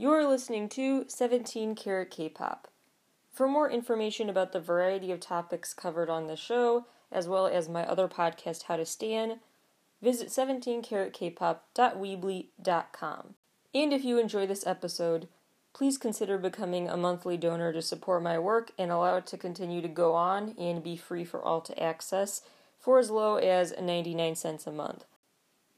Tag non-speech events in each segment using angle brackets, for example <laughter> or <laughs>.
You're listening to 17 Karat K-Pop. For more information about the variety of topics covered on the show, as well as my other podcast, How to Stan, visit 17karatkpop.weebly.com. And if you enjoy this episode, please consider becoming a monthly donor to support my work and allow it to continue to go on and be free for all to access for as low as 99 cents a month.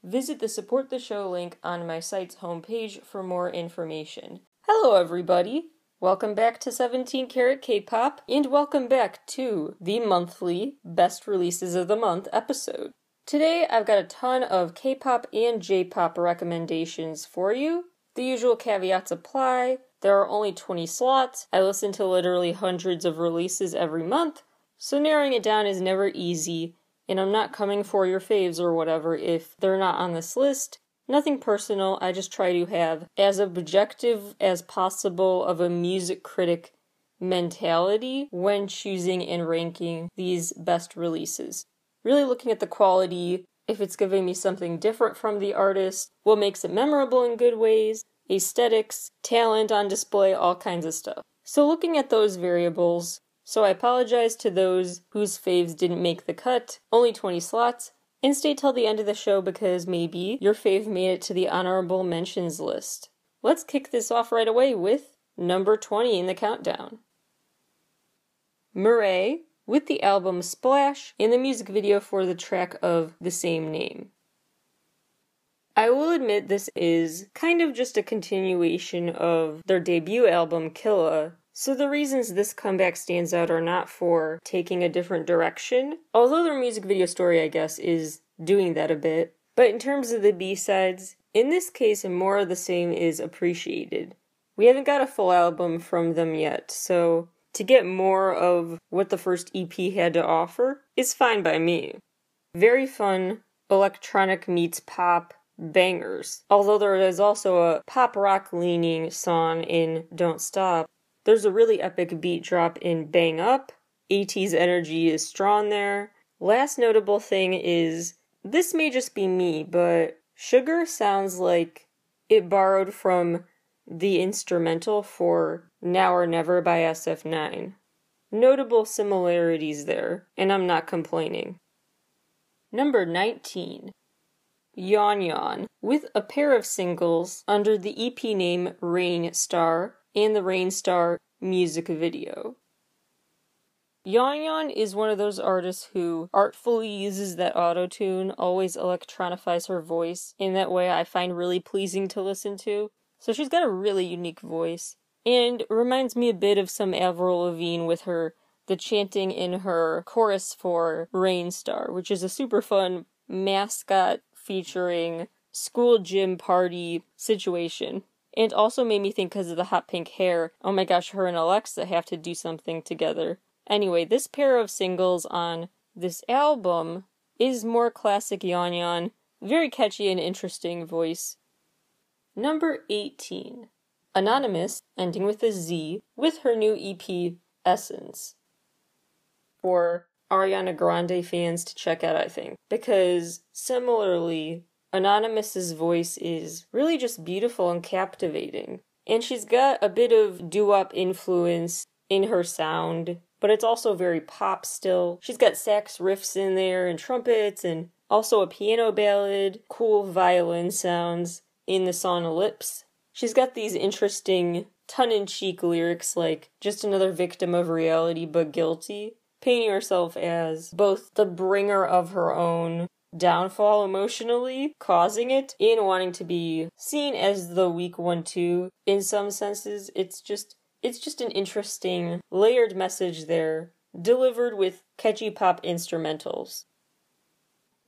Visit the support the show link on my site's homepage for more information. Hello, everybody! Welcome back to 17 Karat K-Pop, and welcome back to the monthly Best Releases of the Month episode. Today, I've got a ton of K-pop and J-pop recommendations for you. The usual caveats apply. There are only 20 slots. I listen to literally hundreds of releases every month, so narrowing it down is never easy, and I'm not coming for your faves or whatever if they're not on this list. Nothing personal, I just try to have as objective as possible of a music critic mentality when choosing and ranking these best releases. Really looking at the quality, if it's giving me something different from the artist, what makes it memorable in good ways, aesthetics, talent on display, all kinds of stuff. So, looking at those variables, so I apologize to those whose faves didn't make the cut, only 20 slots, and stay till the end of the show because maybe your fave made it to the honorable mentions list. Let's kick this off right away with number 20 in the countdown. MIRAE with the album Splash and the music video for the track of the same name. I will admit this is kind of just a continuation of their debut album Killa, so the reasons this comeback stands out are not for taking a different direction, although their music video story, I guess, is doing that a bit. But in terms of the B-sides, in this case, more of the same is appreciated. We haven't got a full album from them yet, so to get more of what the first EP had to offer is fine by me. Very fun, electronic meets pop bangers. Although there is also a pop rock leaning song in Don't Stop, there's a really epic beat drop in Bang Up. AT's energy is strong there. Last notable thing is this may just be me, but Sugar sounds like it borrowed from the instrumental for Now or Never by SF9. Notable similarities there, and I'm not complaining. Number 19. Yon Yon, with a pair of singles under the EP name Rain Star and the Rainstar music video. Yon Yon is one of those artists who artfully uses that auto tune, always electronifies her voice in that way I find really pleasing to listen to. So she's got a really unique voice, and reminds me a bit of some Avril Lavigne with her the chanting in her chorus for Rainstar, which is a super fun mascot featuring school gym party situation. And also made me think because of the hot pink hair, oh my gosh, her and Alexa have to do something together. Anyway, this pair of singles on this album is more classic Yon Yon, very catchy and interesting voice. Number 18. Anonymouz, ending with a Z, with her new EP, Essence. For Ariana Grande fans to check out, I think. Because similarly, Anonymouz's voice is really just beautiful and captivating. And she's got a bit of doo wop influence in her sound, but it's also very pop still. She's got sax riffs in there and trumpets and also a piano ballad, cool violin sounds in the song Lips. She's got these interesting tongue in cheek lyrics like just another victim of reality but guilty, painting herself as both the bringer of her own downfall emotionally, causing it, in wanting to be seen as the weak one too. In some senses, it's just it's just an interesting layered message there, delivered with catchy pop instrumentals.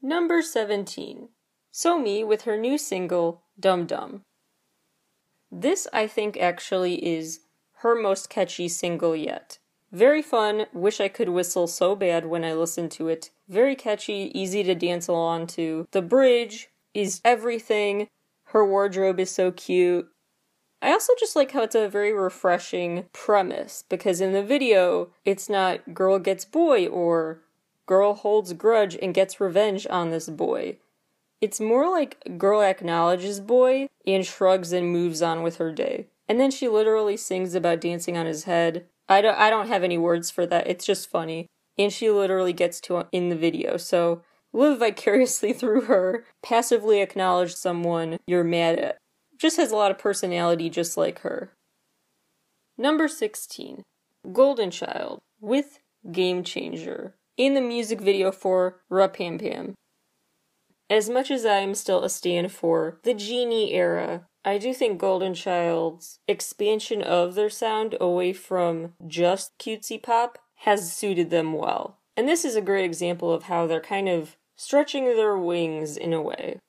Number 17. So Somi with her new single, Dumb Dumb. This, I think, actually is her most catchy single yet. Very fun, wish I could whistle so bad when I listen to it. Very catchy, easy to dance along to. The bridge is everything. Her wardrobe is so cute. I also just like how it's a very refreshing premise because in the video, it's not girl gets boy or girl holds grudge and gets revenge on this boy. It's more like girl acknowledges boy and shrugs and moves on with her day. And then she literally sings about dancing on his head. I don't I don't have any words for that. It's just funny. And she literally gets to uh, in the video. So live vicariously <laughs> through her. Passively acknowledge someone you're mad at. Just has a lot of personality just like her. Number 16. Golden Child with Game Changer in the music video for Rapam Pam. As much as I am still a stand for the Genie era, I do think Golden Child's expansion of their sound away from just cutesy pop has suited them well. And this is a great example of how they're kind of stretching their wings in a way.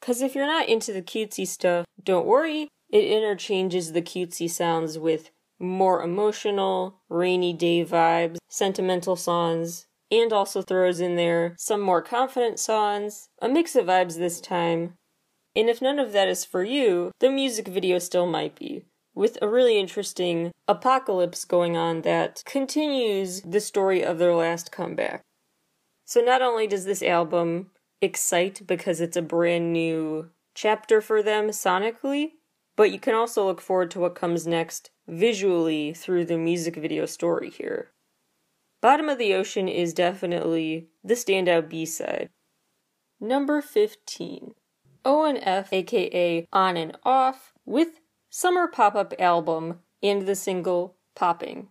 Because if you're not into the cutesy stuff, don't worry, it interchanges the cutesy sounds with more emotional, rainy day vibes, sentimental songs, and also throws in there some more confident songs, a mix of vibes this time. And if none of that is for you, the music video still might be, with a really interesting apocalypse going on that continues the story of their last comeback. So not only does this album excite because it's a brand new chapter for them sonically, but you can also look forward to what comes next visually through the music video story here. Bottom of the Ocean is definitely the standout B side. Number 15 ONF, aka On and Off, with Summer Pop Up Album and the single Popping.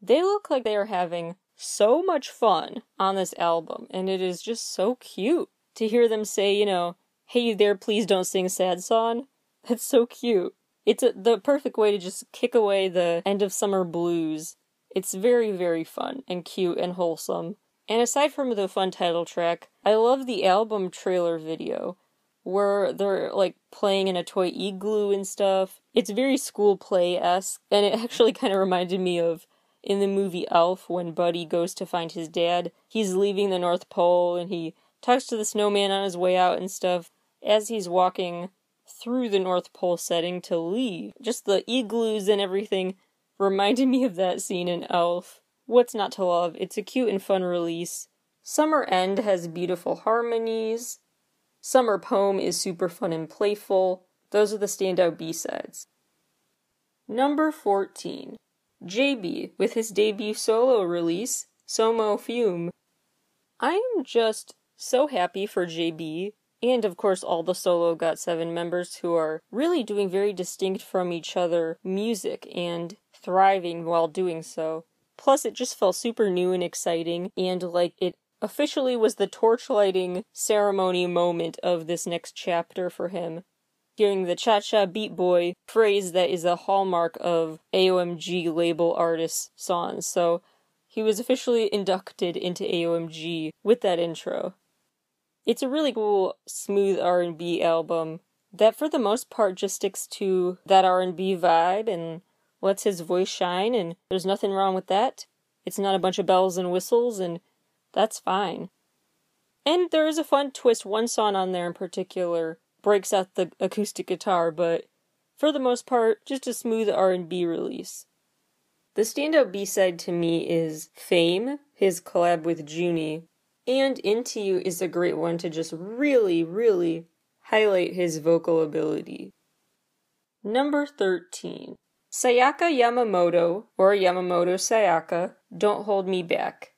They look like they are having so much fun on this album, and it is just so cute to hear them say, you know, hey there, please don't sing sad song. <laughs> That's so cute. It's a, the perfect way to just kick away the end of summer blues. It's very, very fun and cute and wholesome. And aside from the fun title track, I love the album trailer video where they're like playing in a toy igloo and stuff. It's very school play esque, and it <laughs> actually kind of reminded me of in the movie Elf when Buddy goes to find his dad. He's leaving the North Pole and he talks to the snowman on his way out and stuff. As he's walking through the North Pole setting to leave. Just the igloos and everything reminded me of that scene in Elf. What's not to love? It's a cute and fun release. Summer End has beautiful harmonies. Summer Poem is super fun and playful. Those are the standout B-sides. Number 14. JB with his debut solo release, SOMO:FUMO. I am just so happy for JB and of course all the solo got7 members who are really doing very distinct from each other music and thriving while doing so. Plus, it just felt super new and exciting, and like it officially was the torchlighting ceremony moment of this next chapter for him. Hearing the Cha Cha Beat Boy phrase that is a hallmark of AOMG label artists' songs, so he was officially inducted into AOMG with that intro. It's a really cool smooth R&B album that for the most part just sticks to that R&B vibe and lets his voice shine and there's nothing wrong with that. It's not a bunch of bells and whistles and that's fine. And there is a fun twist. One song on there in particular breaks out the acoustic guitar, but for the most part, just a smooth R&B release. The standout B-side to me is Fame, his collab with Junie, and Into You is a great one to just really, really highlight his vocal ability. Number 13. Sayaka Yamamoto, or Yamamoto Sayaka, Don't Hold Me Back.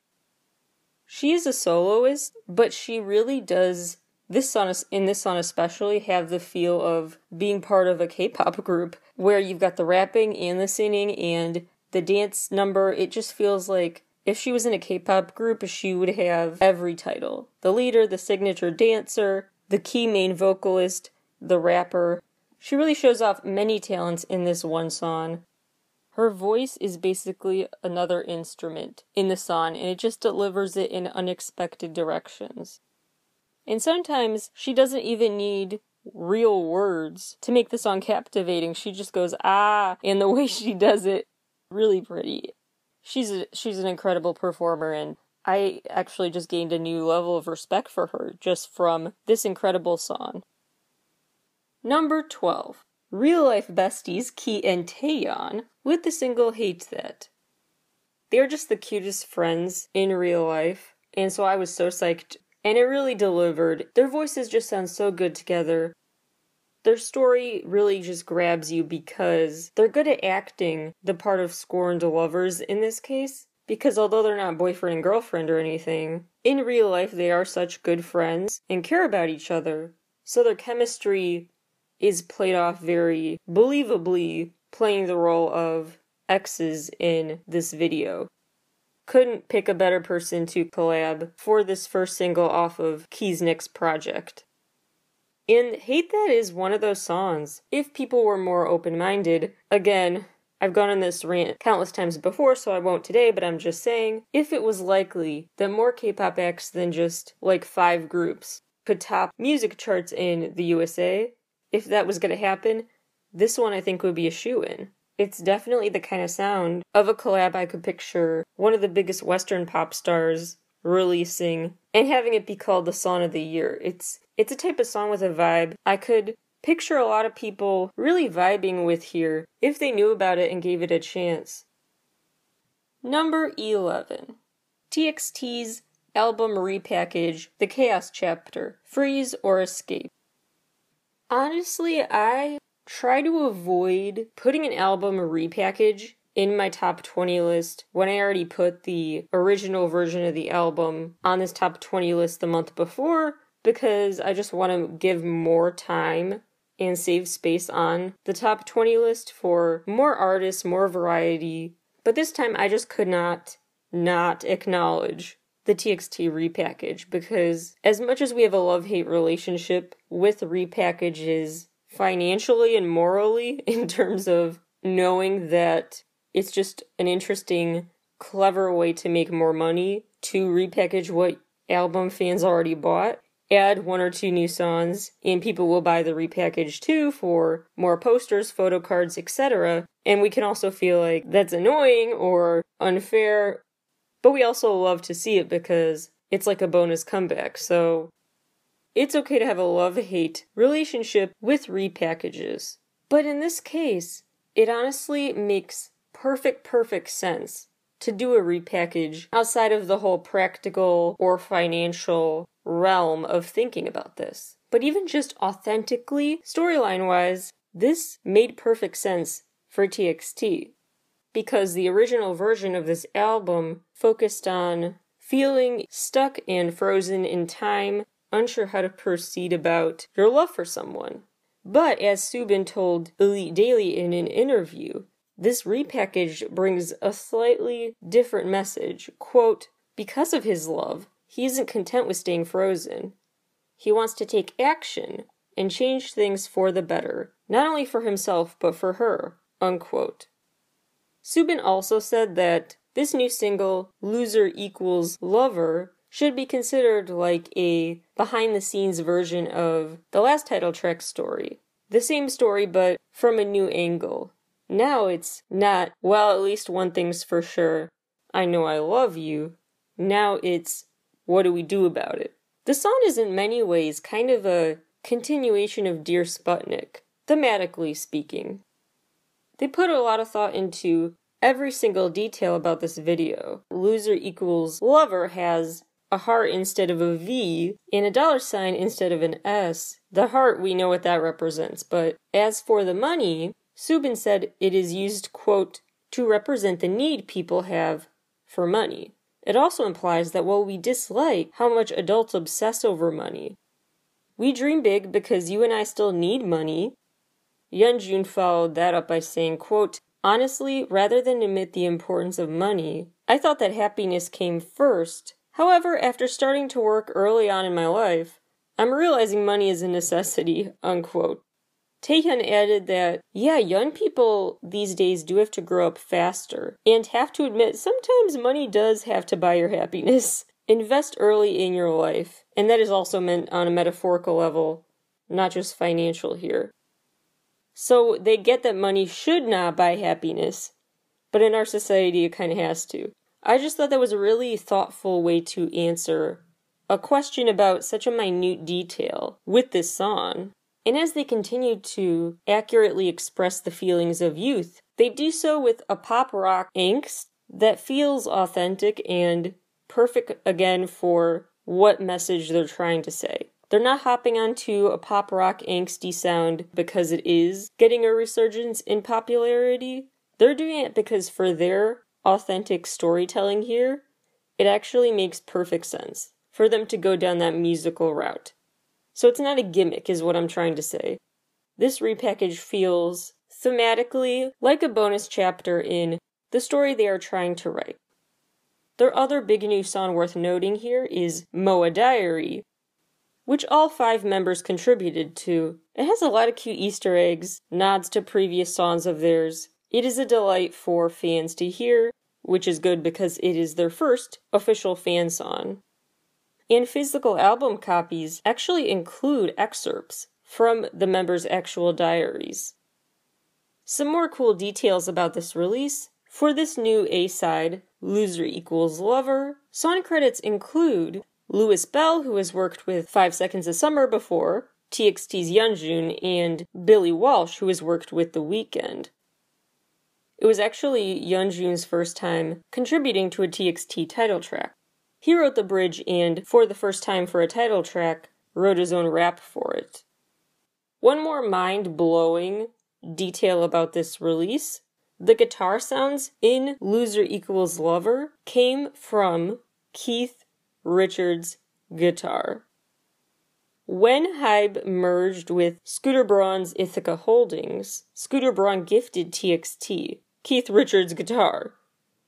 She is a soloist, but she really does this song in this song especially have the feel of being part of a K-pop group where you've got the rapping and the singing and the dance number. It just feels like if she was in a K pop group, she would have every title the leader, the signature dancer, the key main vocalist, the rapper. She really shows off many talents in this one song. Her voice is basically another instrument in the song, and it just delivers it in unexpected directions. And sometimes she doesn't even need real words to make the song captivating. She just goes, ah, and the <laughs> way she does it, really pretty she's a, she's an incredible performer and I actually just gained a new level of respect for her just from this incredible song. Number 12. Real life besties Key and Taeyeon with the single Hate That. They're just the cutest friends in real life, and so I was so psyched, and it really delivered. Their voices just sound so good together. Their story really just grabs you because they're good at acting the part of scorned lovers in this case. Because although they're not boyfriend and girlfriend or anything, in real life they are such good friends and care about each other. So their chemistry is played off very believably, playing the role of exes in this video. Couldn't pick a better person to collab for this first single off of Kiesnick's project. And Hate That is one of those songs. If people were more open minded, again, I've gone on this rant countless times before, so I won't today, but I'm just saying, if it was likely that more K pop acts than just like five groups could top music charts in the USA, if that was going to happen, this one I think would be a shoe in. It's definitely the kind of sound of a collab I could picture one of the biggest Western pop stars releasing and having it be called the song of the year. It's it's a type of song with a vibe I could picture a lot of people really vibing with here if they knew about it and gave it a chance. Number 11. TXT's album repackage, The Chaos Chapter, Freeze or Escape. Honestly, I try to avoid putting an album repackage in my top 20 list when I already put the original version of the album on this top 20 list the month before because I just want to give more time and save space on the top 20 list for more artists, more variety. But this time I just could not not acknowledge the TXT repackage because as much as we have a love-hate relationship with repackages financially and morally <laughs> in terms of knowing that it's just an interesting clever way to make more money to repackage what album fans already bought add one or two new songs, and people will buy the repackaged too for more posters, photo cards, etc. And we can also feel like that's annoying or unfair, but we also love to see it because it's like a bonus comeback. So it's okay to have a love hate relationship with repackages. But in this case, it honestly makes perfect, perfect sense to do a repackage outside of the whole practical or financial realm of thinking about this. But even just authentically, storyline wise, this made perfect sense for TXT. Because the original version of this album focused on feeling stuck and frozen in time, unsure how to proceed about your love for someone. But as Soobin told Elite Daily in an interview, this repackage brings a slightly different message. Quote, because of his love, he isn't content with staying frozen. He wants to take action and change things for the better, not only for himself, but for her. Unquote. Soobin also said that this new single, Loser Equals Lover, should be considered like a behind the scenes version of the last title track story. The same story, but from a new angle. Now it's not, well, at least one thing's for sure I know I love you. Now it's, what do we do about it? The song is in many ways kind of a continuation of Dear Sputnik, thematically speaking. They put a lot of thought into every single detail about this video. Loser equals lover has a heart instead of a V and a dollar sign instead of an S. The heart, we know what that represents, but as for the money, Soobin said it is used, quote, to represent the need people have for money. It also implies that while we dislike how much adults obsess over money, we dream big because you and I still need money. Yeonjun followed that up by saying, quote, Honestly, rather than admit the importance of money, I thought that happiness came first. However, after starting to work early on in my life, I'm realizing money is a necessity, <laughs> unquote. Taehyun added that, yeah, young people these days do have to grow up faster and have to admit sometimes money does have to buy your happiness. <laughs> Invest early in your life, and that is also meant on a metaphorical level, not just financial here. So they get that money should not buy happiness, but in our society it kind of has to. I just thought that was a really thoughtful way to answer a question about such a minute detail with this song. And as they continue to accurately express the feelings of youth, they do so with a pop rock angst that feels authentic and perfect again for what message they're trying to say. They're not hopping onto a pop rock angsty sound because it is getting a resurgence in popularity. They're doing it because for their authentic storytelling here, it actually makes perfect sense for them to go down that musical route. So it's not a gimmick, is what I'm trying to say. This repackage feels thematically like a bonus chapter in the story they are trying to write. Their other big new song worth noting here is Moa Diary, which all five members contributed to. It has a lot of cute Easter eggs, nods to previous songs of theirs. It is a delight for fans to hear, which is good because it is their first official fan song. And physical album copies actually include excerpts from the members' actual diaries. Some more cool details about this release. For this new A side, Loser Equals Lover, song credits include Louis Bell, who has worked with Five Seconds of Summer before, TXT's Yeonjun, and Billy Walsh, who has worked with The Weeknd. It was actually Yeonjun's first time contributing to a TXT title track. He wrote the bridge and, for the first time for a title track, wrote his own rap for it. One more mind blowing detail about this release the guitar sounds in Loser Equals Lover came from Keith Richards' guitar. When Hybe merged with Scooter Braun's Ithaca Holdings, Scooter Braun gifted TXT Keith Richards' guitar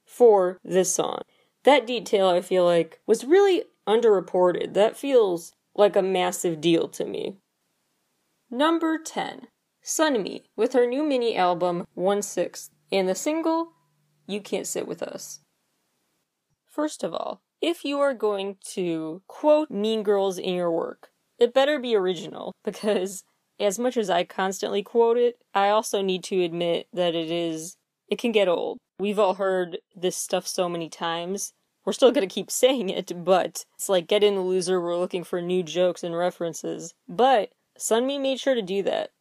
for this song. That detail, I feel like, was really underreported. That feels like a massive deal to me. Number 10. Sunmi with her new mini album One Sixth and the single You Can't Sit With Us. First of all, if you are going to quote Mean Girls in your work, it better be original <laughs> because as much as I constantly quote it, I also need to admit that it is it can get old. We've all heard this stuff so many times. We're still to keep <laughs> saying it, but it's like get in the loser, we're looking for new jokes and references. But Sunmi made sure to do that.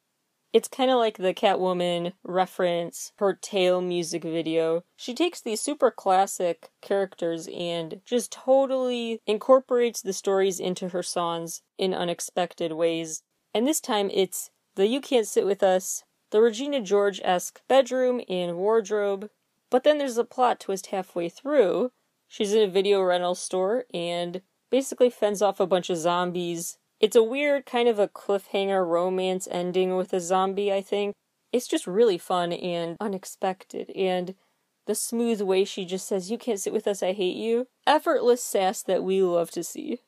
It's kind of like the Catwoman reference, her tail music video. She takes these super classic characters and just totally incorporates the stories into her songs in unexpected ways. And this time it's the You Can't Sit With Us, the Regina George esque bedroom and wardrobe. But then there's a plot twist halfway through. She's in a video rental store and basically fends off a bunch of zombies it's a weird kind of a cliffhanger romance ending with a zombie, I think. It's just really fun and unexpected, and the smooth way she just says, You can't sit with us, I hate you. Effortless sass that we love to see.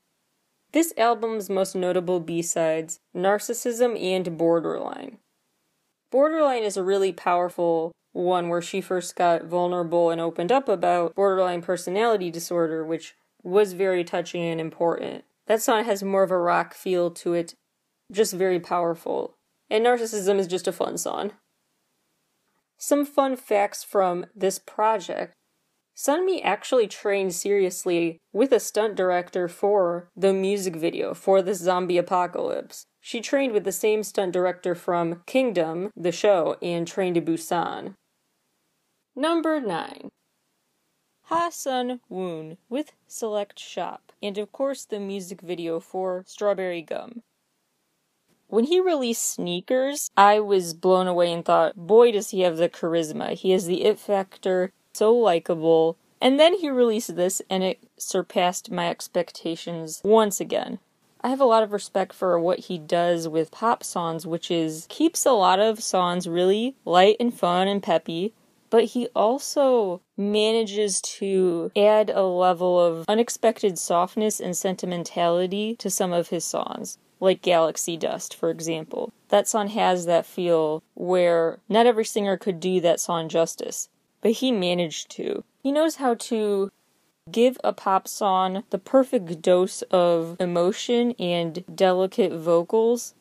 This album's most notable B sides Narcissism and Borderline. Borderline is a really powerful one where she first got vulnerable and opened up about borderline personality disorder, which was very touching and important. That song has more of a rock feel to it, just very powerful. And Narcissism is just a fun song. Some fun facts from this project. Sunmi actually trained seriously with a stunt director for the music video for the zombie apocalypse. She trained with the same stunt director from Kingdom, the show, and Train to Busan. Number 9. Ha Sung Woon with Select Shop, and of course the music video for Strawberry Gum. When he released Sneakers, I was blown away and thought, boy, does he have the charisma. He has the it factor, so likable. And then he released this, and it surpassed my expectations once again. I have a lot of respect for what he does with pop songs, which is keeps a lot of songs really light and fun and peppy, but he also manages to add a level of unexpected softness and sentimentality to some of his songs, like Galaxy Dust, for example. That song has that feel where not every singer could do that song justice, but he managed to. He knows how to give a pop song the perfect dose of emotion and delicate vocals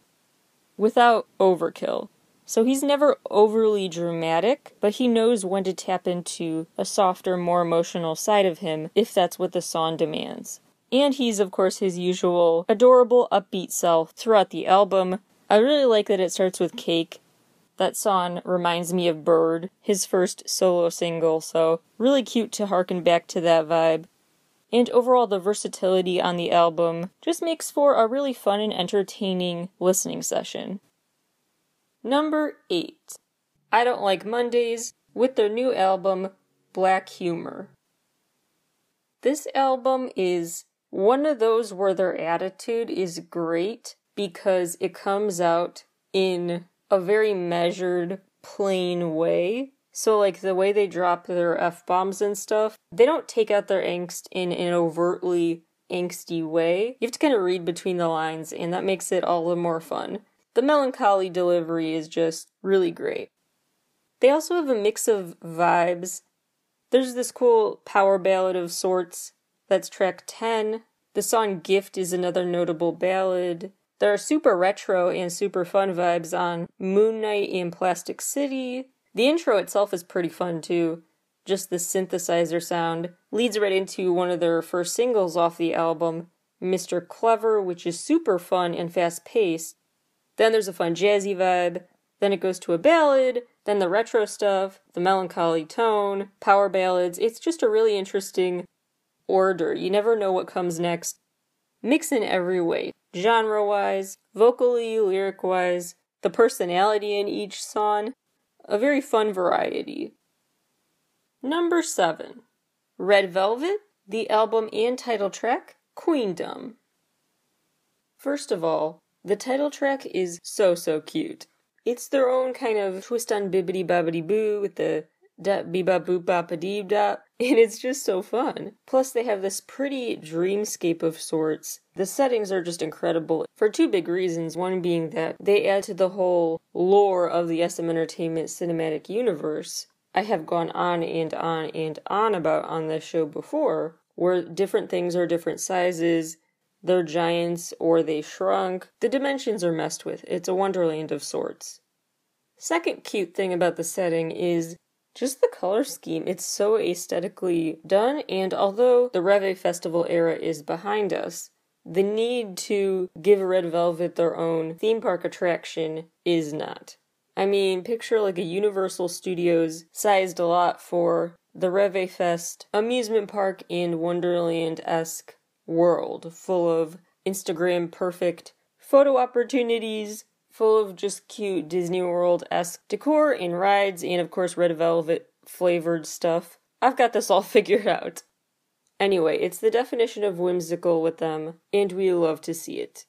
without overkill. So he's never overly dramatic, but he knows when to tap into a softer, more emotional side of him if that's what the song demands. And he's, of course, his usual adorable, upbeat self throughout the album. I really like that it starts with Cake. That song reminds me of Bird, his first solo single, so really cute to harken back to that vibe. and overall the versatility on the album just makes for a really fun and entertaining listening session. Number 8. I Don't Like Mondays with their new album, Black Humor. This album is one of those where their attitude is great because it comes out in a very measured, plain way. So, like the way they drop their F bombs and stuff, they don't take out their angst in an overtly angsty way. You have to kind of read between the lines, and that makes it all the more fun. The melancholy delivery is just really great. They also have a mix of vibes. There's this cool power ballad of sorts that's track 10. The song Gift is another notable ballad. There are super retro and super fun vibes on Moon Knight and Plastic City. The intro itself is pretty fun too. Just the synthesizer sound leads right into one of their first singles off the album, Mr. Clever, which is super fun and fast paced. Then there's a fun jazzy vibe. Then it goes to a ballad. Then the retro stuff, the melancholy tone, power ballads. It's just a really interesting order. You never know what comes next. Mix in every way, genre wise, vocally, lyric wise, the personality in each song. A very fun variety. Number 7. Red Velvet, the album and title track, Queendom. First of all, the title track is so so cute. It's their own kind of twist on bibbity bobbity boo with the da beba boop bop a dee da, <laughs> and it's just so fun. Plus, they have this pretty dreamscape of sorts. The settings are just incredible for two big reasons. One being that they add to the whole lore of the SM Entertainment cinematic universe. I have gone on and on and on about on this show before, where different things are different sizes, they're giants or they shrunk. The dimensions are messed with. It's a wonderland of sorts. Second cute thing about the setting is just the color scheme. It's so aesthetically done, and although the Reve Festival era is behind us, the need to give Red Velvet their own theme park attraction is not. I mean, picture like a Universal Studios sized a lot for the Reve Fest amusement park and Wonderland esque world full of Instagram perfect photo opportunities, full of just cute Disney World esque decor and rides, and of course, red velvet flavored stuff. I've got this all <laughs> figured out. Anyway, it's the definition of whimsical with them, and we love to see it.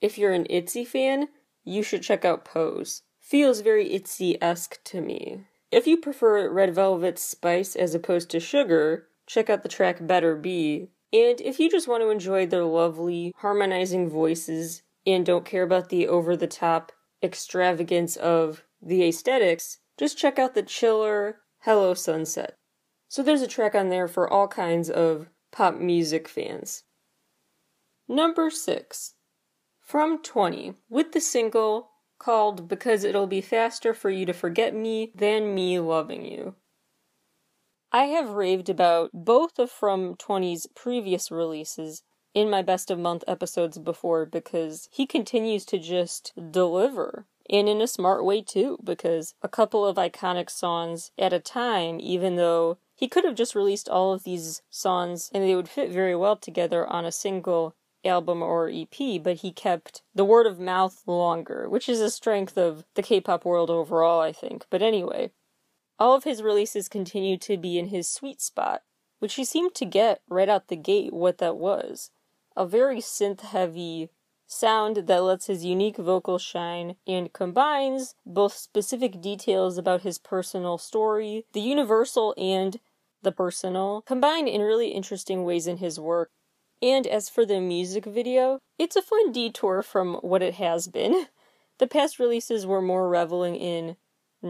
If you're an Itzy fan, you should check out Pose. Feels very Itzy esque to me. If you prefer Red velvet spice as opposed to sugar, check out the track Better Be, and if you just want to enjoy their lovely, harmonizing voices and don't care about the over the top extravagance of the aesthetics, just check out the chiller Hello Sunset. So there's a track on there for all kinds of pop music fans. Number 6. From 20, with the single called Because It'll Be Faster for You to Forget Me Than Me Loving You. I have raved about both of From 20's previous releases in my best of month episodes before because he continues to just deliver. And in a smart way too, because a couple of iconic songs at a time, even though he could have just released all of these songs and they would fit very well together on a single album or EP, but he kept the word of mouth longer, which is a strength of the K pop world overall, I think. But anyway, all of his releases continue to be in his sweet spot, which he seemed to get right out the gate what that was. A very synth heavy sound that lets his unique vocal shine and combines both specific details about his personal story, the universal and the personal, combined in really interesting ways in his work. And as for the music video, it's a fun detour from what it has been. <laughs> The past releases were more reveling in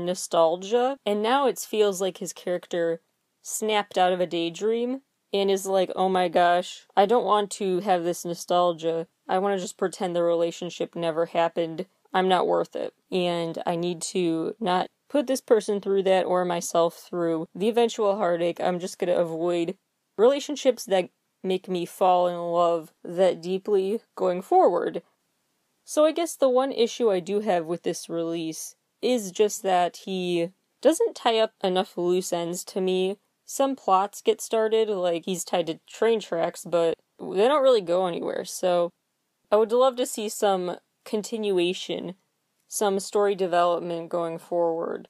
nostalgia, and now it feels like his character snapped out of a daydream and is like, oh my gosh, I don't want to have this nostalgia. I want to just pretend the relationship never happened. I'm not worth it. And I need to not put this person through that or myself through the eventual heartache. I'm just going to avoid relationships that make me fall in love that deeply going forward. So I guess the one issue I do have with this release is just that he doesn't tie up enough loose ends to me some plots get started, like he's tied to train tracks, but they don't really go anywhere. So I would love to see some continuation, some story development going forward.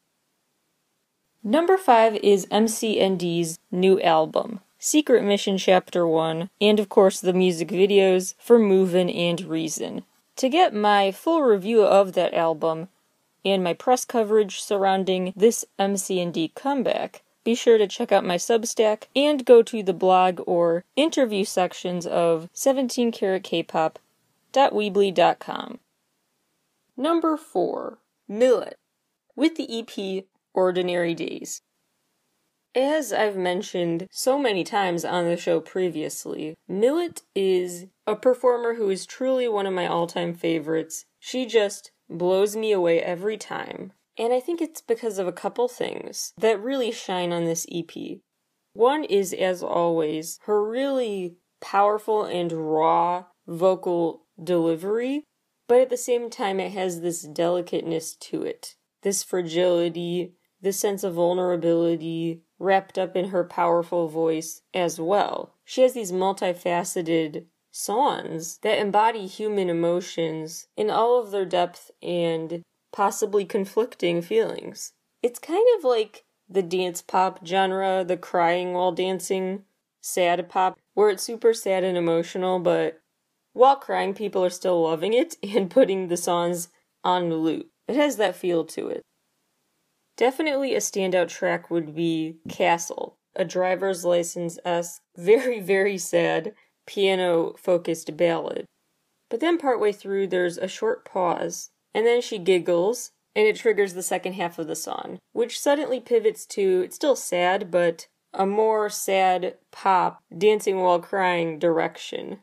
Number five is MCND's new album, Secret Mission Chapter 1, and of course the music videos for Movin' and Reason. To get my full review of that album and my press coverage surrounding this MCND comeback, be sure to check out my Substack and go to the blog or interview sections of 17karatkpop.weebly.com. Number 4. Milet with the EP Ordinary Days. As I've mentioned so many times on the show previously, Milet is a performer who is truly one of my all time favorites. She just blows me away every time. And I think it's because of a couple things that really shine on this EP. One is, as always, her really powerful and raw vocal delivery, but at the same time, it has this delicateness to it, this fragility, this sense of vulnerability wrapped up in her powerful voice as well. She has these multifaceted songs that embody human emotions in all of their depth and possibly conflicting feelings. It's kind of like the dance pop genre, the crying while dancing, sad pop, where it's super sad and emotional, but while crying, people are still loving it <laughs> and putting the songs on loop. It has that feel to it. Definitely a standout track would be Castle, a driver's license esque, <laughs> very, very sad, piano focused ballad. But then partway through, there's a short pause and then she giggles, and it triggers the second half of the song, which suddenly pivots to it's still sad, but a more sad pop, dancing while crying direction.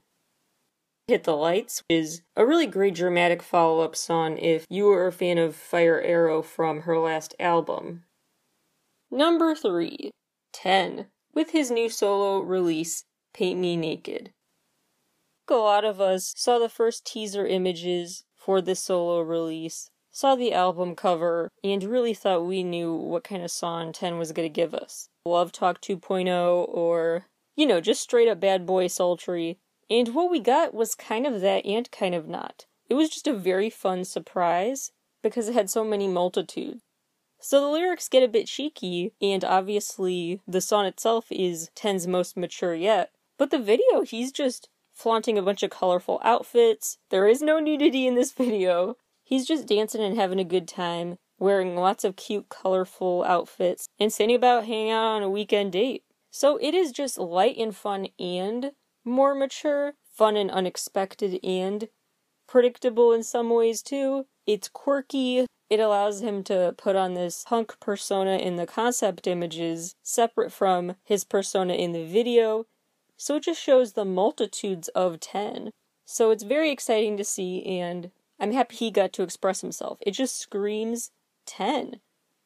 Hit the Lights is a really great dramatic follow up song if you were a fan of Fire Arrow from her last album. Number 3 10 with his new solo release, Paint Me Naked. A lot of us saw the first teaser images for this solo release, saw the album cover, and really thought we knew what kind of song 10 was going to give us. Love Talk 2.0 or, you know, just straight up bad boy sultry. And what we got was kind of that and kind of not. It was just a very fun surprise because it had so many multitudes. So the lyrics get a bit cheeky, and obviously the song itself is 10's most mature yet. But the video, he's just flaunting a bunch of colorful outfits. There is no nudity in this <laughs> video. He's just dancing and having a good time, wearing lots of cute, colorful outfits, and saying about hanging out on a weekend date. So it is just light and fun and more mature, fun and unexpected and predictable in some ways too. It's quirky. It allows him to put on this punk persona in the concept images, separate from his persona in the video, so it just shows the multitudes of 10. So it's very exciting to see, and I'm happy he got to express himself. It just screams 10.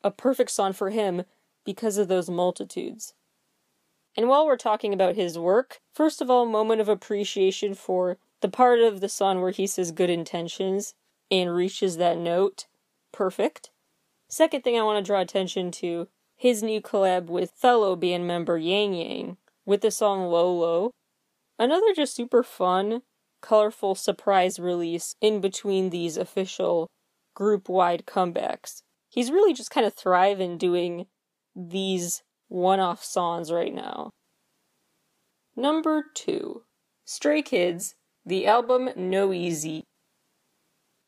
A perfect song for him because of those multitudes. And while we're talking about his work, first of all, moment of appreciation for the part of the song where he says good intentions and reaches that note. Perfect. Second thing I want to draw attention to his new collab with fellow band member Yang Yang with the song Lolo. Another just super fun, colorful surprise release in between these official group wide comebacks. He's really just kind of thriving doing these one off songs right now. Number two Stray Kids, the album NOEASY.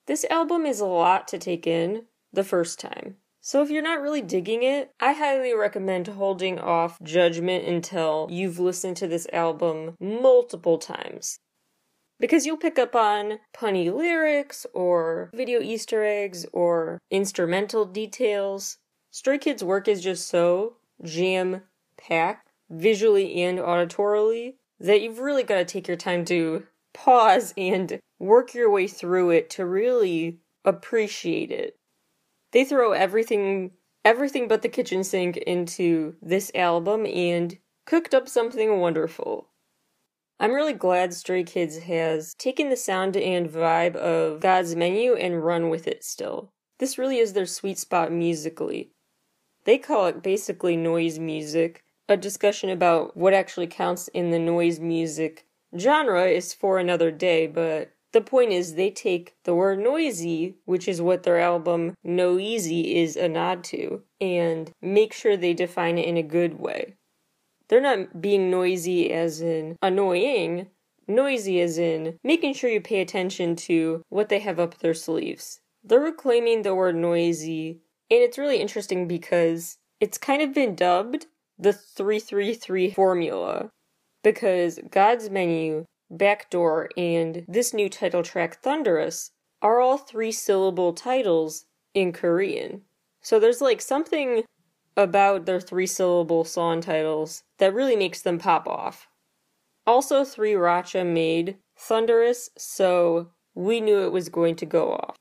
This album is a lot to take in the first time. So if you're not really digging it, I highly recommend holding off judgment until you've listened to this album multiple times. Because you'll pick up on punny lyrics or video Easter eggs or instrumental details. Stray Kids' work is just so jam packed, visually and auditorily, that you've really got to take your time to pause and work your way through it to really appreciate it. They throw everything everything but the kitchen sink into this album and cooked up something wonderful. I'm really glad Stray Kids has taken the sound and vibe of God's Menu and run with it still. This really is their sweet spot musically. They call it basically noise music, a discussion about what actually counts in the noise music genre is for another day, but the point is they take the word noisy, which is what their album NOEASY is a nod to, and make sure they define it in a good way. They're not being noisy as in annoying, noisy as in making sure you pay attention to what they have up their sleeves. They're reclaiming the word noisy, and it's really interesting because it's kind of been dubbed the 333 formula because God's Menu, Backdoor, and this new title track, Thunderous, are all three syllable titles in Korean. So there's like something about their three syllable song titles that really makes them pop off. Also, 3RACHA made Thunderous, so we knew it was going to go off.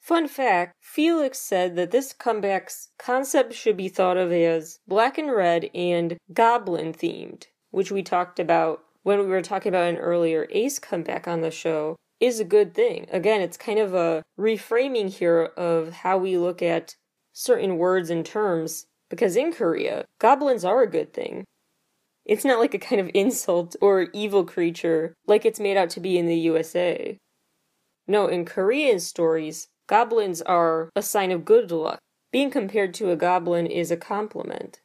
Fun fact Felix said that this comeback's concept should be thought of as black and red and goblin themed, which we talked about when we were talking about an earlier A.C.E comeback on the show, is a good thing. Again, it's kind of a reframing here of how we look at certain words and terms, because in Korea, goblins are a good thing. It's not like a kind of insult or evil creature like it's made out to be in the USA. No, in Korean stories, Goblins are a sign of good luck. Being compared to a goblin is a compliment.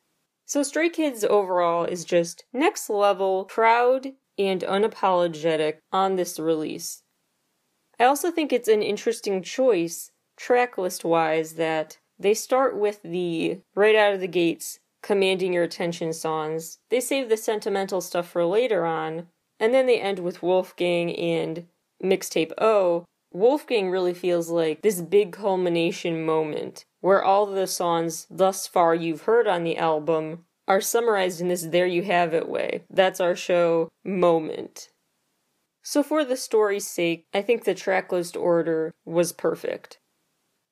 So Stray Kids overall is just next level, proud, and unapologetic on this release. I also think it's an interesting choice, tracklist wise, that they start with the right out of the gates commanding your attention songs. They save the sentimental stuff for later on, and then they end with Wolfgang and Mixtape O, Wolfgang really feels like this big culmination moment where all the songs thus far you've heard on the album are summarized in this there you have it way. That's our show moment. So, for the story's sake, I think the tracklist order was perfect.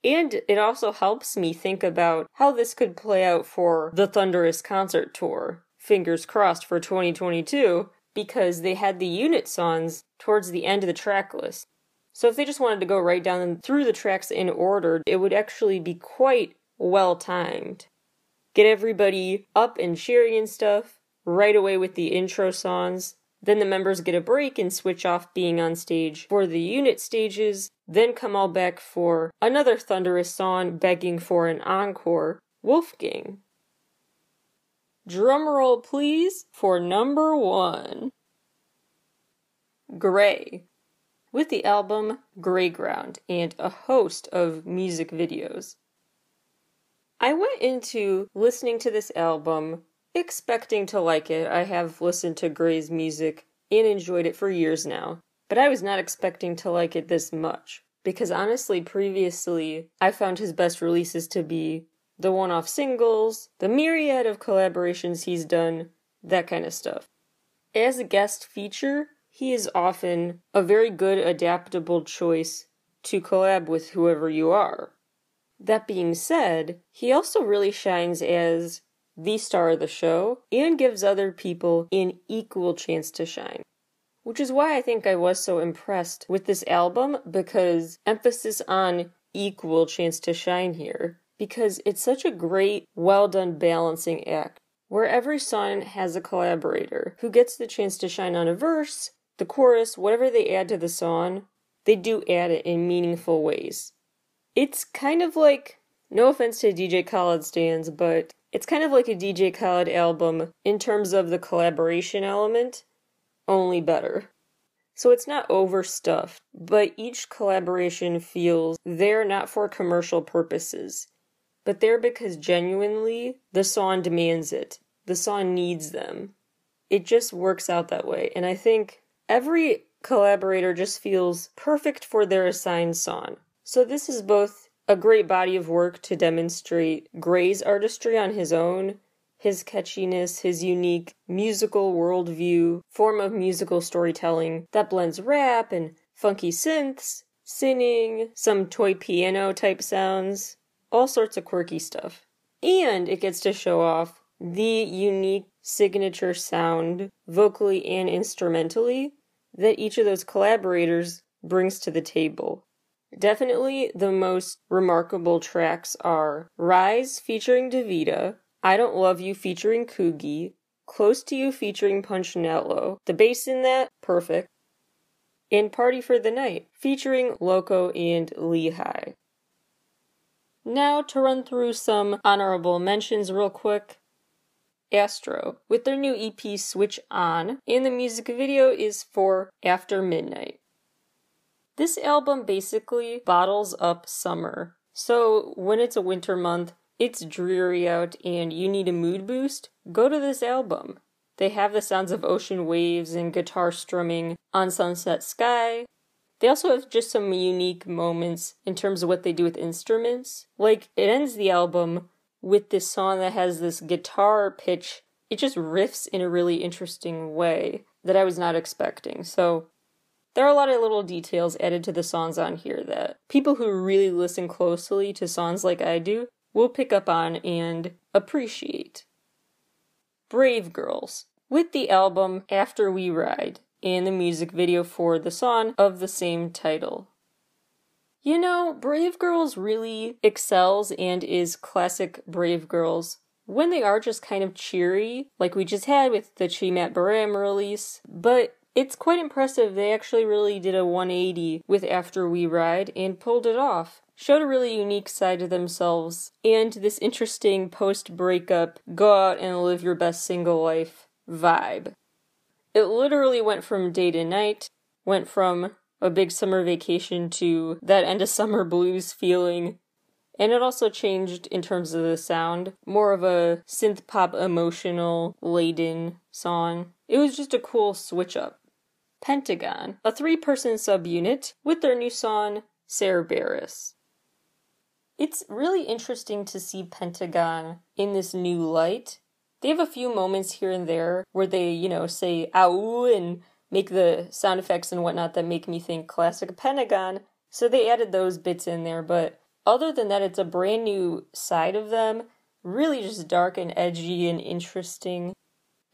And it also helps me think about how this could play out for the Thunderous concert tour, fingers crossed for 2022, because they had the unit songs towards the end of the tracklist. So if they just wanted to go right down through the tracks in order, it would actually be quite well timed. Get everybody up and cheering and stuff right away with the intro songs. Then the members get a break and switch off being on stage for the unit stages, then come all back for another thunderous song begging for an encore, Wolfgang. Drumroll please for number one. Gray with the album grayground and a host of music videos. I went into listening to this album expecting to like it. I have listened to Gray's music and enjoyed it for years now, but I was not expecting to like it this much because honestly, previously, I found his best releases to be the one off singles, the myriad of collaborations he's done, that kind of stuff. As a guest feature, he is often a very good adaptable choice to collab with whoever you are. That being said, he also really shines as the star of the show and gives other people an equal chance to shine. Which is why I think I was so impressed with this album because emphasis on equal chance to shine here because it's such a great, well done balancing act where every song has a collaborator who gets the chance to shine on a verse the chorus, whatever they add to the song, they do add it in meaningful ways. It's kind of like, no offense to DJ Khaled stands, but it's kind of like a DJ Khaled album in terms of the collaboration element, only better. So it's not overstuffed, but each collaboration feels there not for commercial purposes, but there because genuinely the song demands it. The song needs them. It just works out that way. And I think Every collaborator just feels perfect for their assigned song. So this is both a great body of work to demonstrate Gray's artistry on his own, his catchiness, his unique musical worldview, form of musical storytelling that blends rap and funky synths, singing, some toy piano type sounds, all sorts of quirky stuff. And it gets to show off the unique signature sound, vocally and instrumentally, that each of those collaborators brings to the table. Definitely the most remarkable tracks are Rise featuring Davida, I Don't Love You featuring Coogie, Close to You featuring punchnello. The bass in that, perfect. And Party for the Night featuring Loco and Lee Hi. Now to run through some honorable mentions real quick. Astro with their new EP Switch On, and the music video is for After Midnight. This album basically bottles up summer. So when it's a winter month, it's dreary out, and you need a mood boost, go to this album. They have the sounds of ocean waves and guitar strumming on Sunset Sky. They also have just some unique moments in terms of what they do with instruments. Like, it ends the album with this song that has this guitar pitch. It just riffs in a really interesting way that I was not expecting. So, there are a lot of little details added to the songs on here that people who really listen closely to songs like I do will pick up on and appreciate. Brave Girls, with the album After We Ride and the music video for the song of the same title. You know, Brave Girls really excels and is classic Brave Girls when they are just kind of cheery, like we just had with the Chimat Baram release, but it's quite impressive. They actually really did a 180 with After We Ride and pulled it off. Showed a really unique side to themselves and this interesting post breakup, go out and live your best single life vibe. It literally went from day to night, went from a big summer vacation to that end of summer blues feeling. And it also changed in terms of the sound, more of a synth pop emotional laden song. It was just a cool switch up. Pentagon, a three person subunit with their new song, Cerberus. It's really interesting to see Pentagon in this new light. They have a few moments here and there where they, you know, say ow and make the sound effects and whatnot that make me think classic Pentagon. So they added those bits in there, but other than that, it's a brand new side of them. Really just dark and edgy and interesting.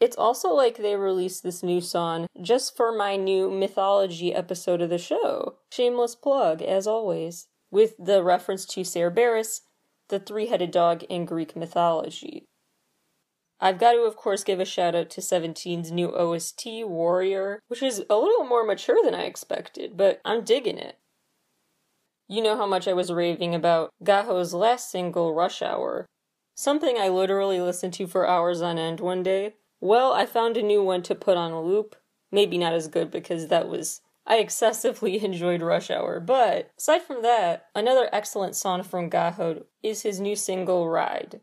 It's also like they released this new song just for my new mythology episode of the show. Shameless plug, as always, with the reference to Cerberus, the three headed dog in Greek mythology. I've got to, of course, give a shout out to 17's new OST, Warrior, which is a little more mature than I expected, but I'm digging it. You know how much I was raving about Gaho's last single, Rush Hour. Something I literally listened to for hours on end one day. Well, I found a new one to put on a loop. Maybe not as good because that was. I excessively <laughs> enjoyed Rush Hour, but aside from that, another excellent song from Gaho is his new single Ride.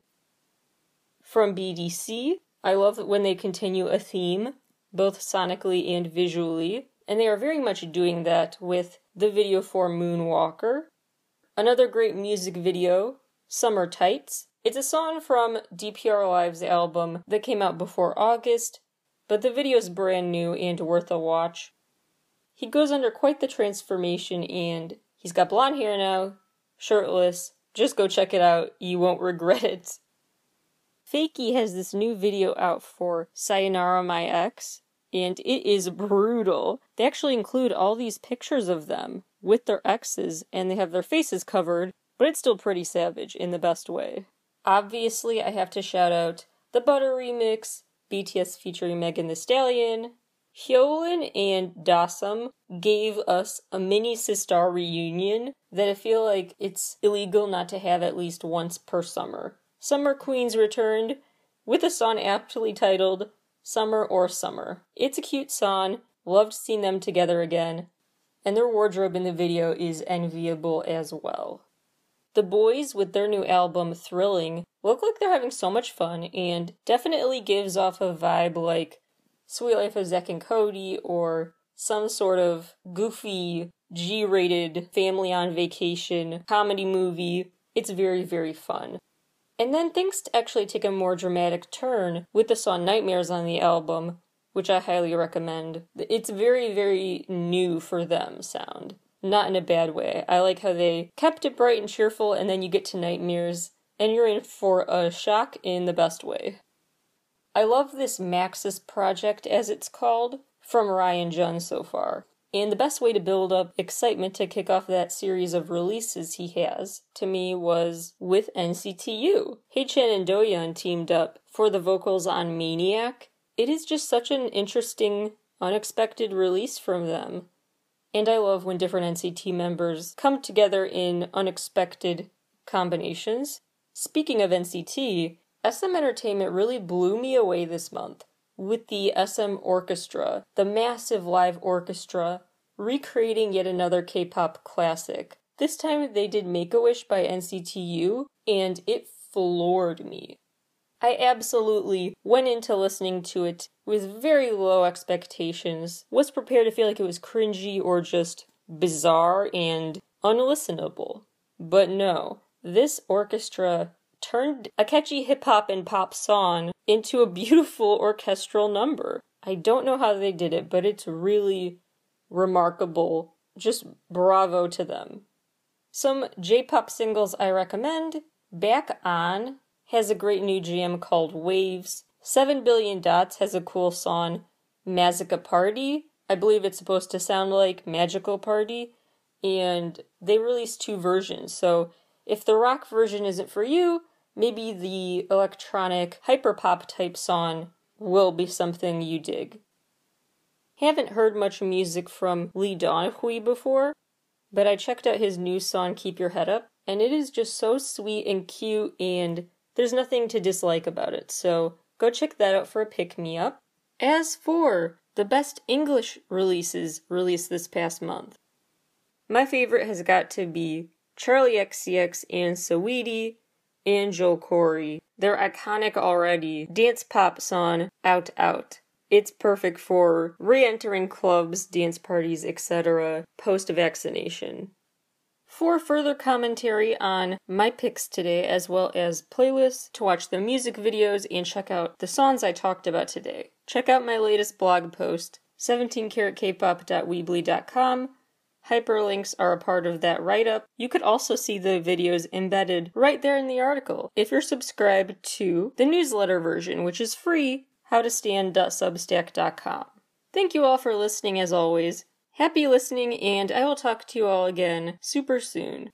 From BDC, I love when they continue a theme, both sonically and visually, and they are very much doing that with the video for Moonwalker. Another great music video, Summer Tights, it's a song from DPR Live's album that came out before August, but the video is brand new and worth a watch. He goes under quite the transformation and he's got blonde hair now, shirtless. Just go check it out, you won't <laughs> regret it. FAKY has this new video out for Sayonara My Ex, and it is brutal. They actually include all these pictures of them with their exes, and they have their faces covered, but it's still pretty savage in the best way. Obviously, I have to shout out the Butter remix, BTS featuring Megan Thee Stallion. Hyolyn and Dasom gave us a mini Sistar reunion that I feel like it's illegal not to have at least once per summer. Summer Queens returned with a song aptly titled Summer or Summer. It's a cute song, loved seeing them together again, and their wardrobe in the video is enviable as well. THE BOYZ, with their new album Thrilling, look like they're having so much fun and definitely gives off a vibe like Sweet Life of Zack and Cody or some sort of goofy G rated family on vacation comedy movie. It's very, very fun. And then things actually take a more dramatic turn with the song Nightmares on the album, which I highly recommend. It's very, very new for them sound not in a bad way. I like how they kept it bright and cheerful, and then you get to nightmares, and you're in for a shock in the best way. I love this Maxis project, as it's called, from Ryan Jhun so far. And the best way to build up excitement to kick off that series of releases he has, to me, was with NCT U. Haechan and Doyoung teamed up for the vocals on Maniac, it is just such an interesting, unexpected release from them. And I love when different NCT members come together in unexpected combinations. Speaking of NCT, SM Entertainment really blew me away this month with the SM Orchestra, the massive live orchestra, recreating yet another K pop classic. This time they did Make a Wish by NCT U, and it floored me. I absolutely went into listening to it with very low expectations, was prepared to feel like it was cringy or just bizarre and unlistenable. But no, this orchestra turned a catchy hip hop and pop song into a beautiful orchestral number. I don't know how they did it, but it's really remarkable. Just bravo to them. Some J pop singles I recommend Back On has a great new jam called Waves. 7 Billion Dots has a cool song, Magica Party. I believe it's supposed to sound like Magical Party. And they released two versions. So if the rock version isn't for you, maybe the electronic hyperpop type song will be something you dig. Haven't heard much music from Lee Donahue before, but I checked out his new song Keep Your Head Up, and it is just so sweet and cute and there's nothing to dislike about it, so go check that out for a pick me up. As for the best English releases released this past month, my favorite has got to be Charli XCX and Saweetie and Joel Corry. Their iconic already dance pop song Out Out. It's perfect for re entering clubs, dance parties, etc. post vaccination. For further commentary on my picks today, as well as playlists to watch the music videos and check out the songs I talked about today, check out my latest blog post, 17karatkpop.weebly.com. Hyperlinks are a part of that write up. You could also see the videos embedded right there in the article if you're subscribed to the newsletter version, which is free, howtostand.substack.com. Thank you all for listening as always. Happy listening, and I will talk to you all again super soon.